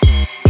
you